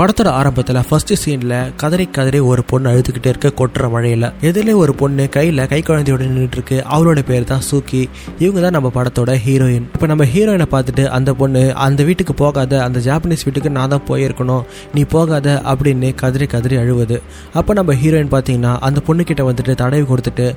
படத்தோட ஆரம்பத்துல ஃபர்ஸ்ட் சீன்ல கதறி கதறி ஒரு பொண்ணு அழுதுகிட்டே இருக்க கொட்டுற மழையில எதிலே ஒரு பொண்ணு கையில கை குழந்தையோட நின்றுட்டு இருக்கு. அவளோட பேர் தான் சூக்கி. இவங்க தான் நம்ம படத்தோட ஹீரோயின் இப்போ நம்ம ஹீரோயினை பார்த்துட்டு அந்த பொண்ணு அந்த வீட்டுக்கு போகாத அந்த ஜாப்பனீஸ் வீட்டுக்கு நான் தான் போயிருக்கணும். நீ போகாத அப்படின்னு கதறி கதறி அழுவுது. அப்போ நம்ம ஹீரோயின் பார்த்தீங்கன்னா அந்த பொண்ணுக்கிட்ட வந்துட்டு தடவி கொடுத்துட்டு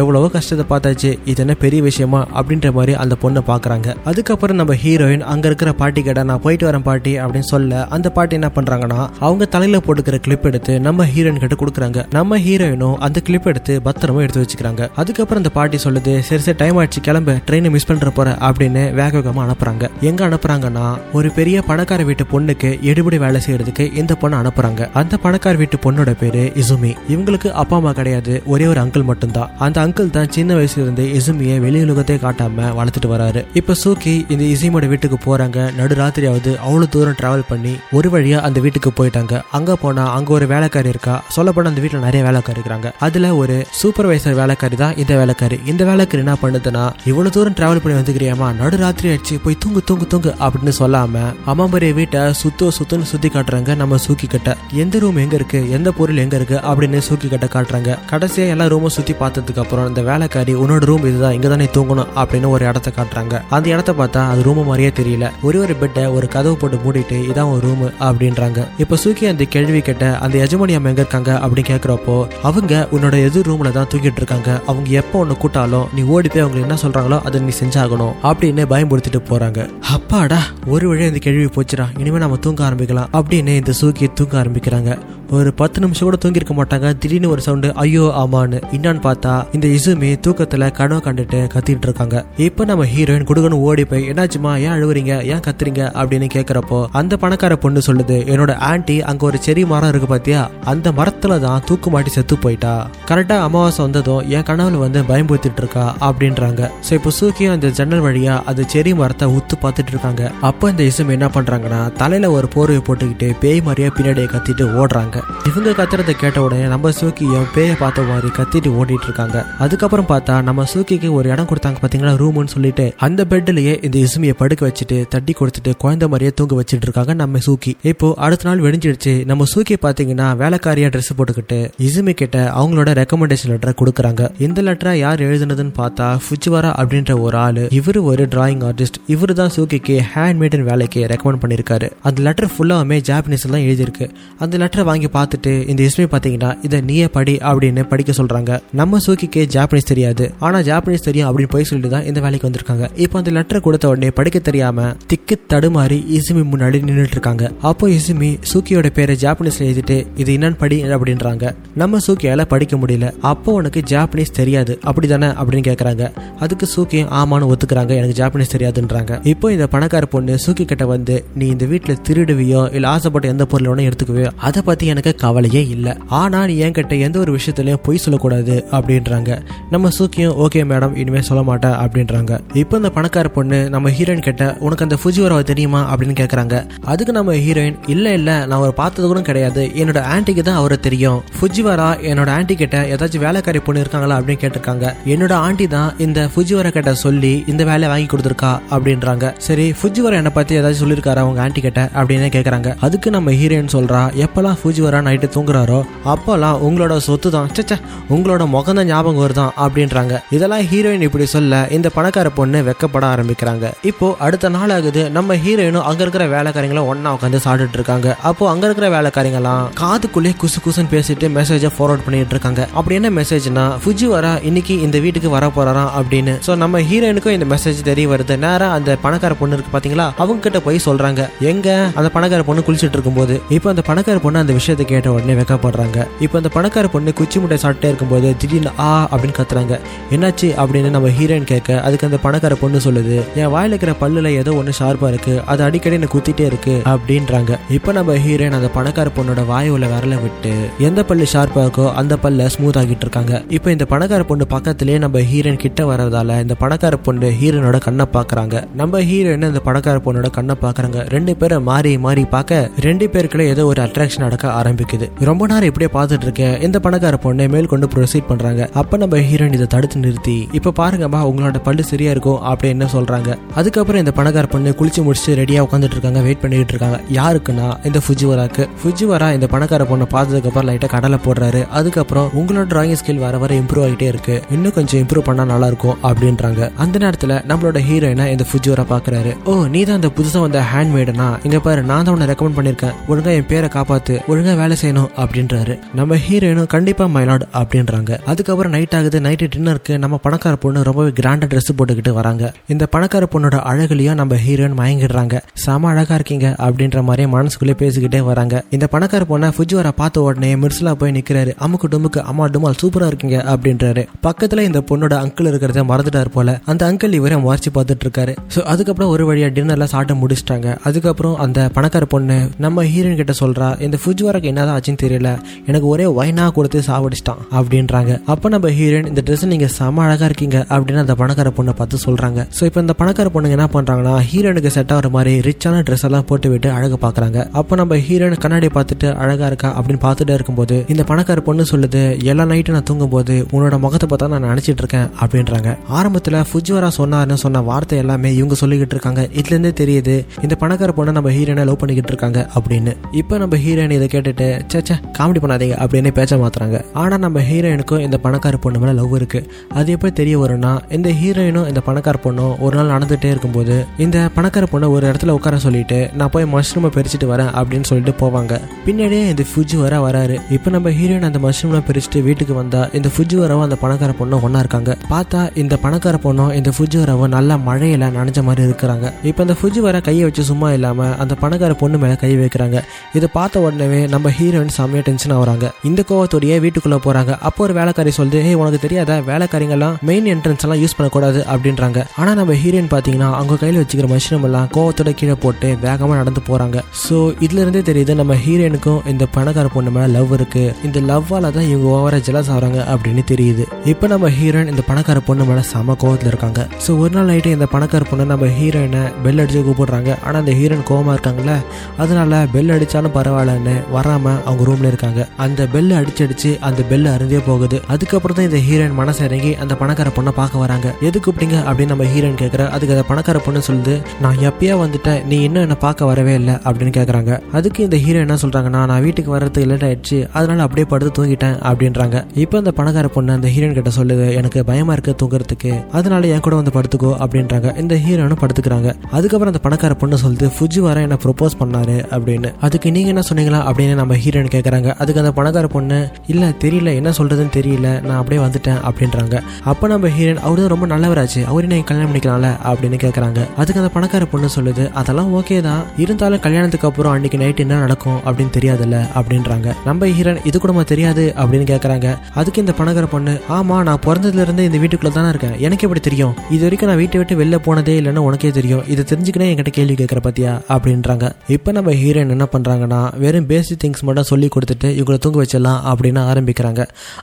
எவ்வளவோ கஷ்டத்தை பார்த்தாச்சு. இது என்ன பெரிய விஷயமா? அப்படின்ற மாதிரி அந்த பொண்ணை பார்க்குறாங்க அதுக்கப்புறம் நம்ம ஹீரோயின் அங்கே இருக்கிற பாட்டி கிட்ட நான் போயிட்டு வரேன் பாட்டி அப்படின்னு சொல்ல அந்த பாட்டி என்ன பண்ணுறாங்கன்னா அவங்க தலையில் போட்டுக்கிற கிளிப் எடுத்து நம்ம ஹீரோயின் கிட்ட கொடுக்குறாங்க. நம்ம ஹீரோயினும் அந்த கிளிப் எடுத்து பத்திரமா எடுத்து வச்சுக்கிறாங்க. அதுக்கப்புறம் அந்த பாட்டி சொல்லுது சரி சரி டைம் ஆயிடுச்சு கிளம்பு. ட்ரெயினை மிஸ் பண்ற போற அப்படின்னு வேக வேகமாக அனுப்புறாங்க. எங்க அனுப்புறாங்கன்னா ஒரு பெரிய பணக்கார வீட்டு பொண்ணுக்கு எடுபடி வேலை செய்யறதுக்கு இந்த பொண்ணை அனுப்புறாங்க. அந்த பணக்கார வீட்டு பொண்ணோட பேரு இசுமி. இவங்களுக்கு அப்பா அம்மா கிடையாது ஒரே ஒரு அங்கிள் மட்டும்தான். அந்த அங்கிள் தான் சின்ன வயசுல இருந்து இசுமியை வெளி உலகத்தை காட்டாம வளர்த்துட்டு வராரு. இப்ப சூக்கி இந்த இசுமியோட வீட்டுக்கு போறாங்க. நடு ராத்திரியாவது அவ்வளவு தூரம் டிராவல் பண்ணி ஒரு வழியா அந்த வீட்டுக்கு போயிட்டாங்க. அங்க போனா அங்க ஒரு வேலைக்காரி இருக்கா? சொல்லப்போனால் அந்த வீட்டுல நிறைய வேலைக்காரி இருக்கிறாங்க. அதுல ஒரு சூப்பர்வைசர் வேலைக்காரி தான் இந்த வேலைக்காரி. இந்த வேலைக்காரி என்ன பண்ணுதுன்னா இவ்வளவு தூரம் டிராவல் பண்ணி வந்துக்கிறியாமா நடு ராத்திரி ஆயிடுச்சு. போய் தூங்கு தூங்கு தூங்கு அப்படின்னு சொல்லாம அம்மாம்பரிய வீட்டை சுத்தோ சுத்தோன்னு சுத்தி காட்டுறாங்க நம்ம சூக்கி கிட்ட. எந்த ரூம் எங்க இருக்கு? எந்த பொருள் எங்க இருக்கு? அப்படின்னு சூக்கி கிட்ட காட்டுறாங்க. கடைசியா எல்லா ரூமும் சுத்தி பார்த்ததுக்கு அப்புறம் இந்த வேலைக்காரி உன்னோட ரூம் இதுதான். இங்க தானே தூங்கணும். அப்படின்னு ஒரு இடத்த காட்டுறாங்க. அந்த இடத்த பார்த்தா அது ரூம் மாதிரியே தெரியல. ஒரே ஒரு பெட்டை ஒரு கதவு போட்டு மூடிட்டு இதான் ஒரு ரூம் அப்படின்றாங்க. இப்ப சூக்கி அந்த கேள்வி கேட்ட அந்த எஜமானி அம்மா எங்க இருக்காங்க அப்படின்னு கேக்குறப்போ அவங்க உன்னோட எதிர் ரூம்ல தான் தூக்கிட்டு இருக்காங்க. அவங்க எப்போ உன்னை கூட்டாலும் நீ ஓடி போய் அவங்க என்ன சொல்றாங்களோ அதை நீ செஞ்சாகணும் அப்படின்னு பயன்படுத்திட்டு போறாங்க. அப்பாடா ஒரு வழியா இந்த கேள்வி போச்சுடா. இனிமே நம்ம தூங்க ஆரம்பிக்கலாம் அப்படின்னு இந்த சூக்கியை தூங்க ஆரம்பிக்கிறாங்க. ஒரு பத்து நிமிஷம் கூட தூங்கியிருக்க மாட்டாங்க. திடீர்னு ஒரு சவுண்டு ஐயோ ஆமான்னு. என்னன்னு பார்த்தா இந்த இசுமி தூக்கத்துல கனவு கண்டுட்டு கத்திட்டு இருக்காங்க. இப்ப நம்ம ஹீரோயின் குடுகன்னு ஓடி போய் என்னாச்சுமா? ஏன் அழுவுறீங்க? ஏன் கத்துறீங்க? அப்படின்னு கேக்குறப்போ அந்த பணக்கார பொண்ணு சொல்லுது என்னோட ஆன்டி அங்க ஒரு செரி மரம் இருக்கு பாத்தியா? அந்த மரத்துல தான் தூக்கு மாட்டி செத்து போயிட்டா. கரெக்டா அமாவாசை வந்ததும் என் கனவுல வந்து பயம்படுத்திட்டு இருக்கா அப்படின்றாங்க. சோ இப்போ சூக்கியும் அந்த ஜன்னல் வழியா அந்த செரி மரத்தை உத்து பார்த்துட்டு இருக்காங்க. அப்ப இந்த இசுமி என்ன பண்றாங்கன்னா தலையில ஒரு போர்வை போட்டுக்கிட்டு பேய் மாதிரியா பின்னாடியே கத்திட்டு ஓடுறாங்க. இவங்க கத்துறதை கேட்ட உடனே நம்ம சூக்கியும் பேயை பார்த்த மாதிரி கத்திட்டு ஓடிட்டு இருக்காங்க அதுக்கப்புறம் பார்த்தா நம்ம சூக்கிக்கு ஒரு இடம் கொடுத்தாங்க பாத்தீங்களா ரூம்னு சொல்லிட்டு. அந்த பெட்லயே இந்த இசுமியை படுக்க வச்சுட்டு தட்டி கொடுத்துட்டு குழந்தை மாதிரியே தூங்க வச்சுட்டு இருக்காங்க நம்ம சூக்கி. இப்போ அடுத்த நாள் வெடிஞ்சிடுச்சு. நம்ம சூக்கி பாத்தீங்கன்னா வேலைக்காரியா ட்ரெஸ் போட்டுக்கிட்டு இசுமி கிட்ட அவங்களோட ரெக்கமெண்டேஷன் லெட்டரை கொடுக்குறாங்க. இந்த லெட்டரை யார் எழுதுனதுன்னு பார்த்தா ஃபுஜிவாரா அப்படின்ற ஒரு ஆளு. இவரு ஒரு டிராயிங் ஆர்டிஸ்ட் இவர் தான் சூக்கிக்கு ஹேண்ட்மேடன் வேலைக்கு ரெக்கமெண்ட் பண்ணியிருக்காரு. அந்த லெட்டர் ஃபுல்லாவுமே ஜாப்பனீஸ்ல தான் எழுதியிருக்கு. அந்த லெட்டரை வாங்கி பார்த்துட்டு இந்த இஸ்மி பார்த்தீங்கன்னா இதை நீயே படி அப்படின்னு படிக்க சொல்றாங்க. நம்ம சூக்கிக்கு ஜாப்பனீஸ் தெரியாது. ஆனா ஜாப்பனீஸ் தெரியும் அப்படின்னு போய் சொல்லிட்டு தான் இந்த வேலைக்கு வந்திருக்காங்க. இப்போ அந்த லெட்டர் கொடுத்த உடனே படிக்க தெரியாம திக்கு தடுமாறி இசுமி முன்னாடி நின்றுட்டு இருக்காங்க அப்போ இசுமி சூக்கியோட பேரை ஜாப்பனீஸ்ல எழுதிட்டு இது என்னன்னு படி அப்படின்றாங்க. நம்ம சூக்கியால படிக்க முடியல. அப்போ உனக்கு ஜாப்பனீஸ் தெரியாது. அப்படிதானே அப்படின்னு கேக்குறாங்க. அதுக்கு சூக்கியும் ஆமான்னு ஒத்துக்கிறாங்க. எனக்கு ஜாப்பனீஸ் தெரியாதுன்றாங்க. இப்போ இந்த பணக்கார பொண்ணு சூக்கி கிட்ட வந்து நீ இந்த வீட்டுல திருடுவியோ இல்ல ஆசைப்பட்ட எந்த பொருள் வேணா எடுத்துக்குவியோ அதை பத்தி எனக்கு கவலையே இல்லை. ஆனால் நீ என்கிட்ட எந்த ஒரு விஷயத்திலயும் பொய் சொல்லக்கூடாது அப்படின்றாங்க. நம்ம சூக்கியும் ஓகே மேடம் இனிமேல் சொல்ல மாட்டேன் அப்படின்றாங்க. இப்போ இந்த பணக்கார பொண்ணு நம்ம ஹீரோயின் கிட்ட உனக்கு அந்த ஃபுஜிவராவை தெரியுமா? அப்படின்னு கேட்குறாங்க அதுக்கு நம்ம ஹீரோயின் இல்ல இல்ல நான் அவர் பார்த்தது கூட கிடையாது. என்னோட ஆன்ட்டிக்கு தான் அவரை தெரியும். ஃபுஜிவரா என்னோட ஆன்ட்டி கிட்ட ஏதாச்சும் வேலைக்காரி பொண்ணு இருக்காங்களா? அப்படின்னு கேட்டிருக்காங்க. என்னோட ஆண்டி தான் இந்த ஃபுஜிவரா கிட்ட சொல்லி இந்த வேலையை வாங்கி கொடுத்துருக்கா? அப்படின்றாங்க. சரி ஃபுஜிவரா என்னை பத்தி ஏதாச்சும் சொல்லியிருக்காரு அவங்க ஆண்டி கிட்ட? அப்படின்னு கேட்குறாங்க அதுக்கு நம்ம ஹீரோயின் சொல்றா எப்பெல்லாம் வரா நைட்டு தூங்குறாரோ? அப்போல்லாம் உங்களோட சொத்து தான் சச்சா உங்களோட முகம் தான் ஞாபகம் வருதான் அப்படின்றாங்க. இதெல்லாம் ஹீரோயின் இப்படி சொல்ல இந்த பணக்கார பொண்ணு வெக்கப்பட ஆரம்பிக்கிறாங்க. இப்போ அடுத்த நாள் ஆகுது. நம்ம ஹீரோயினும் அங்க இருக்கிற வேலைக்காரங்களும் ஒன்னா உட்காந்து சாப்பிட்டுட்டு இருக்காங்க. அப்போ அங்க இருக்கிற வேலைக்காரங்களாம் காதுக்குள்ளே குசு குசுன்னு பேசிட்டு மெசேஜை ஃபார்வர்ட் பண்ணிட்டு இருக்காங்க. அப்படி என்ன மெசேஜ்னா ஃபுஜி வரா இன்னைக்கு இந்த வீட்டுக்கு வர போறாராம் அப்படின்னு. சோ நம்ம ஹீரோயினுக்கும் இந்த மெசேஜ் தெரிய வருது. நேரா அந்த பணக்கார பொண்ணு இருக்கு பாத்தீங்களா? அவங்க கிட்ட போய் சொல்றாங்க. எங்க? அந்த பணக்கார பொண்ணு குளிச்சிட்டு இருக்கும்போது. இப்போ அந்த பணக்கார பொண்ணு அந்த விஷயம் விஷயத்தை கேட்ட உடனே வெக்கப்படுறாங்க. இப்போ அந்த பணக்கார பொண்ணு குச்சி முட்டை சாப்பிட்டே இருக்கும்போது திடீர்னு ஆ அப்படின்னு கத்துறாங்க. என்னாச்சு அப்படின்னு நம்ம ஹீரோயின் கேட்க அதுக்கு அந்த பணக்கார பொண்ணு சொல்லுது என் வாயில இருக்கிற பல்லுல ஏதோ ஒன்று ஷார்ப்பா இருக்கு அது அடிக்கடி என்ன குத்திட்டே இருக்கு அப்படின்றாங்க. இப்போ நம்ம ஹீரோயின் அந்த பணக்கார பொண்ணோட வாய் உள்ள விரல விட்டு எந்த பல்லு ஷார்ப்பா இருக்கோ அந்த பல்ல ஸ்மூத் ஆகிட்டு இருக்காங்க. இப்போ இந்த பணக்கார பொண்ணு பக்கத்திலேயே நம்ம ஹீரோயின் கிட்ட வரதால இந்த பணக்கார பொண்ணு ஹீரோனோட கண்ணை பாக்குறாங்க. நம்ம ஹீரோயின் இந்த பணக்கார பொண்ணோட கண்ணை பாக்குறாங்க. ரெண்டு பேரும் மாறி மாறி பார்க்க ரெண்டு பேருக்குள்ள ஏதோ ஒரு அட்ராக்ஷன் நடக்க ஆரம்பிக்குது. ரொம்ப நேரம் இப்படியே பார்த்துட்டு இருக்கேன் இந்த பணக்கார பொண்ணை மேல் கொண்டு ப்ரொசீட் பண்றாங்க. அப்ப நம்ம ஹீரோயின் இதை தடுத்து நிறுத்தி இப்ப பாருங்கம்மா உங்களோட பல்லு சரியா இருக்கும் அப்படின்னு சொல்றாங்க. அதுக்கப்புறம் இந்த பணக்கார பொண்ணு குளிச்சு முடிச்சு ரெடியா உட்காந்துட்டு இருக்காங்க வெயிட் பண்ணிட்டு இருக்காங்க. யாருக்குன்னா இந்த ஃபுஜிவராக்கு. ஃபுஜிவரா இந்த பணக்கார பொண்ணை பார்த்ததுக்கு அப்புறம் லைட்டா கடலை போடுறாரு. அதுக்கப்புறம் உங்களோட டிராயிங் ஸ்கில் வர வர இம்ப்ரூவ் ஆகிட்டே இருக்கு. இன்னும் கொஞ்சம் இம்ப்ரூவ் பண்ணா நல்லா இருக்கும் அப்படின்றாங்க. அந்த நேரத்துல நம்மளோட ஹீரோயினை இந்த ஃபுஜிவரா பாக்குறாரு. ஓ நீ தான் இந்த புதுசா வந்த ஹேண்ட்மேடனா இங்க பாரு நான் தான் உன்னை ரெக்கமெண்ட் பண்ணிருக்கேன். ஒழுங்கா என் பேரை காப்பாத்து. ஒழுங்கா வேலை செய்யணும் அப்படின்றாரு. நம்ம ஹீரோயினும் கண்டிப்பா மைலாட் அப்படின்றாங்க. அதுக்கப்புறம் நைட் ஆகுது. நைட்டு டின்னருக்கு நம்ம பணக்கார பொண்ணு ரொம்பவே கிராண்டா ட்ரெஸ் போட்டுக்கிட்டு வராங்க. இந்த பணக்கார பொண்ணோட அழகுலயும் நம்ம ஹீரோயின் மயங்கிடுறாங்க. செம அழகா இருக்கீங்க அப்படின்ற மாதிரி மனசுக்குள்ளே பேசிக்கிட்டே வராங்க. இந்த பணக்கார பொண்ணை ஃபுஜிவரை பார்த்த உடனே மிர்சலா போய் நிக்கிறாரு. அமுக்கு டுமுக்கு அம்மா டுமால் சூப்பரா இருக்கீங்க அப்படின்றாரு. பக்கத்துல இந்த பொண்ணோட அங்கிள் இருக்கிறத மறந்துட்டாரு போல. அந்த அங்கிள் இவரே முயற்சி பார்த்துட்டு இருக்காரு. ஸோ அதுக்கப்புறம் ஒரு வழியா டின்னர்ல சாப்பிட்டு முடிச்சிட்டாங்க. அதுக்கப்புறம் அந்த பணக்கார பொண்ணு நம்ம ஹீரோயின் கிட்ட சொல்றா இந்த ஃபுஜிவராக்கு என்னதான் ஆச்சுன்னு தெரியல. எனக்கு ஒரே ஒயினா கொடுத்து சாவடிச்சிட்டான் அப்படின்றாங்க. அப்ப நம்ம ஹீரோயின் இந்த ட்ரெஸ் நீங்க செம அழகா இருக்கீங்க அப்படின்னு அந்த பணக்கார பொண்ணை பார்த்து சொல்றாங்க. ஸோ இப்போ இந்த பணக்கார பொண்ணுங்க என்ன பண்றாங்கன்னா ஹீரோனுக்கு செட் ஆகிற மாதிரி ரிச்சான ட்ரெஸ் எல்லாம் போட்டு விட்டு அழகு பாக்குறாங்க அப்போ நம்ம ஹீரோயின் கண்ணாடி பார்த்துட்டு அழகா இருக்கா அப்படின்னு பார்த்துட்டே இருக்கும்போது இந்த பணக்கார பொண்ணு சொல்லுது எல்லா நைட்டும் நான் தூங்கும் போது உன்னோட முகத்தை பார்த்தா நான் நினைச்சிட்டு இருக்கேன் அப்படின்றாங்க. ஆரம்பத்துல ஃபுஜிவரா சொன்னாருன்னு சொன்ன வார்த்தை எல்லாமே இவங்க சொல்லிக்கிட்டு இருக்காங்க. இதுல இருந்தே தெரியுது இந்த பணக்கார பொண்ணை நம்ம ஹீரோனை லவ் பண்ணிக்கிட்டு இருக்காங்க அப்படின்னு. இப்போ நம்ம ஹீரோயின் இதை கேட்டு கேட்டுட்டு சேச்சே காமெடி பண்ணாதீங்க அப்படின்னு பேச்ச மாத்துறாங்க. ஆனா நம்ம ஹீரோயினுக்கும் இந்த பணக்கார பொண்ணு மேல லவ் இருக்கு. அது எப்படி தெரிய வரும்னா இந்த ஹீரோயினும் இந்த பணக்கார பொண்ணும் ஒரு நாள் நடந்துட்டே இருக்கும்போது இந்த பணக்கார பொண்ணை ஒரு இடத்துல உட்கார சொல்லிட்டு நான் போய் மஷ்ரூமை பிரிச்சுட்டு வரேன் அப்படின்னு சொல்லிட்டு போவாங்க. பின்னாடியே இந்த ஃபுஜி வர வராரு. இப்போ நம்ம ஹீரோயின் அந்த மஷ்ரூமை பிரிச்சுட்டு வீட்டுக்கு வந்தா இந்த ஃபுஜி வரவும் அந்த பணக்கார பொண்ணும் ஒன்னா இருக்காங்க. பார்த்தா இந்த பணக்கார பொண்ணும் இந்த ஃபுஜி வரவும் நல்லா மழையில நனைஞ்ச மாதிரி இருக்கிறாங்க. இப்போ இந்த ஃபுஜி வர கையை வச்சு சும்மா இல்லாம அந்த பணக்கார பொண்ணு மேல கை வைக்கிறாங்க. இதை பார்த்த உடனே நம்ம நம்ம ஹீரோயின் செம்மையா டென்ஷன் ஆகுறாங்க. இந்த கோவத்தோடய வீட்டுக்குள்ள போறாங்க. அப்போ ஒரு வேலைக்காரி சொல்லுது ஏய் உனக்கு தெரியாத? வேலைக்காரிங்கெல்லாம் மெயின் என்ட்ரன்ஸ் எல்லாம் யூஸ் பண்ணக்கூடாது அப்படின்றாங்க. ஆனா நம்ம ஹீரோயின் பாத்தீங்கன்னா அவங்க கையில் வச்சுக்கிற மஷ்ரூம் எல்லாம் கோவத்தோட கீழே போட்டு வேகமா நடந்து போறாங்க. சோ இதுல இருந்தே தெரியுது நம்ம ஹீரோயினுக்கும் இந்த பணக்கார பொண்ணு மேல லவ் இருக்கு. இந்த லவ்வால தான் இவங்க ஓவரா ஜெலஸ் ஆகுறாங்க அப்படின்னு தெரியுது. இப்போ நம்ம ஹீரோயின் இந்த பணக்கார பொண்ணு மேல செம கோவத்துல இருக்காங்க. சோ ஒரு நாள் நைட்டு இந்த பணக்கார பொண்ணு நம்ம ஹீரோயினை பெல் அடிச்சு கூப்பிடுறாங்க. ஆனா அந்த ஹீரோயின் கோவமா இருக்காங்கல்ல அதனால பெல் அடிச்சாலும் பரவாயில்லன்னு வராம அவங்க ரூம்ல இருக்காங்க. அந்த பெல் அடிச்சு அடிச்சு அந்த பெல் அருந்தே போகுது. அதுக்கப்புறம் தான் இந்த ஹீரோயின் மனசு இறங்கி அந்த பணக்கார பொண்ணை பார்க்க வராங்க. எது கூப்பிட்டீங்க அப்படின்னு நம்ம ஹீரோயின் கேட்கற அதுக்கு அந்த பணக்கார பொண்ணு சொல்லுது நான் எப்பயா வந்துட்டேன் நீ இன்னும் என்ன பார்க்க வரவே இல்லை அப்படின்னு கேட்குறாங்க அதுக்கு இந்த ஹீரோ என்ன சொல்றாங்கன்னா நான் வீட்டுக்கு வர்றதுக்கு லேட் ஆயிடுச்சு அதனால அப்படியே படுத்து தூங்கிட்டேன் அப்படின்றாங்க. இப்போ அந்த பணக்கார பொண்ணு அந்த ஹீரோயின் கிட்ட சொல்லுது எனக்கு பயமா இருக்கு தூங்குறதுக்கு அதனால என் கூட வந்து படுத்துக்கோ அப்படின்றாங்க. இந்த ஹீரோனும் படுத்துக்கிறாங்க. அதுக்கப்புறம் அந்த பணக்கார பொண்ணு சொல்லுது ஃபுஜி வர என்ன ப்ரொபோஸ் பண்ணாரு அப்படின்னு. அதுக்கு நீங்க என்ன சொன்னீங்களா அப்படின்னு நம்ம ஹீரோயின் கேட்குறாங்க அதுக்கு அந்த பணக்கார பொண்ணு இல்லை தெரியல என்ன சொல்கிறதுன்னு தெரியல நான் அப்படியே வந்துட்டேன் அப்படின்றாங்க. அப்போ நம்ம ஹீரோயின் அவரு தான் ரொம்ப நல்லவராச்சு அவரு நீங்க கல்யாணம் பண்ணிக்கலாம்ல அப்படின்னு கேட்குறாங்க அதுக்கு அந்த பணக்கார பொண்ணு சொல்லுது அதெல்லாம் ஓகே தான் இருந்தாலும் கல்யாணத்துக்கு அப்புறம் அன்னைக்கு நைட் என்ன நடக்கும் அப்படின்னு தெரியாதுல்ல அப்படின்றாங்க. நம்ம ஹீரோயின் இது கூட தெரியாது அப்படின்னு கேட்குறாங்க அதுக்கு இந்த பணக்கார பொண்ணு ஆமா நான் பிறந்ததுலேருந்து இந்த வீட்டுக்குள்ளே தானே இருக்கேன் எனக்கு எப்படி தெரியும்? இது வரைக்கும் நான் வீட்டை விட்டு வெளில போனதே இல்லைன்னு உனக்கே தெரியும் இதை தெரிஞ்சுக்கினே என்கிட்ட கேள்வி கேட்குற பத்தியா? அப்படின்றாங்க. இப்போ நம்ம ஹீரோயின் என்ன பண்ணுறாங்கன்னா வெறும் பேசிக் திங்ஸ் மட்டும் சொல்லி கொடுத்துட்டு இவங்களை தூங்க வச்சிடலாம் அப்படின்னு ஆரம்பிக்கிறாங்க.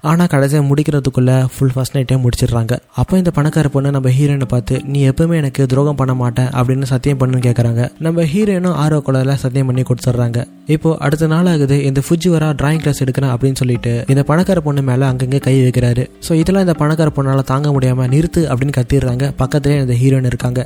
ஆனால் கடைசியாக முடிக்கிறதுக்குள்ள ஃபுல் ஃபர்ஸ்ட் நைட்டே முடிச்சிடுறாங்க. அப்போ இந்த பணக்கார பொண்ணு நம்ம ஹீரோயினை பார்த்து நீ எப்பவுமே எனக்கு துரோகம் பண்ண மாட்டேன் அப்படின்னு சத்தியம் பண்ணுன்னு கேட்குறாங்க நம்ம ஹீரோயினும் ஆர்வ குழந்தைல சத்தியம் பண்ணி கொடுத்துட்றாங்க. இப்போ அடுத்த நாள் ஆகுது இந்த ஃபுஜி வரா டிராயிங் கிளாஸ் எடுக்கிறேன் அப்படின்னு சொல்லிட்டு இந்த பணக்கார பொண்ணு மேலே அங்கங்கே கை வைக்கிறாரு. ஸோ இதெல்லாம் இந்த பணக்கார பொண்ணால் தாங்க முடியாமல் நிறுத்து அப்படின்னு கத்திடுறாங்க. பக்கத்துலேயே இந்த ஹீரோயின் இருக்காங்க.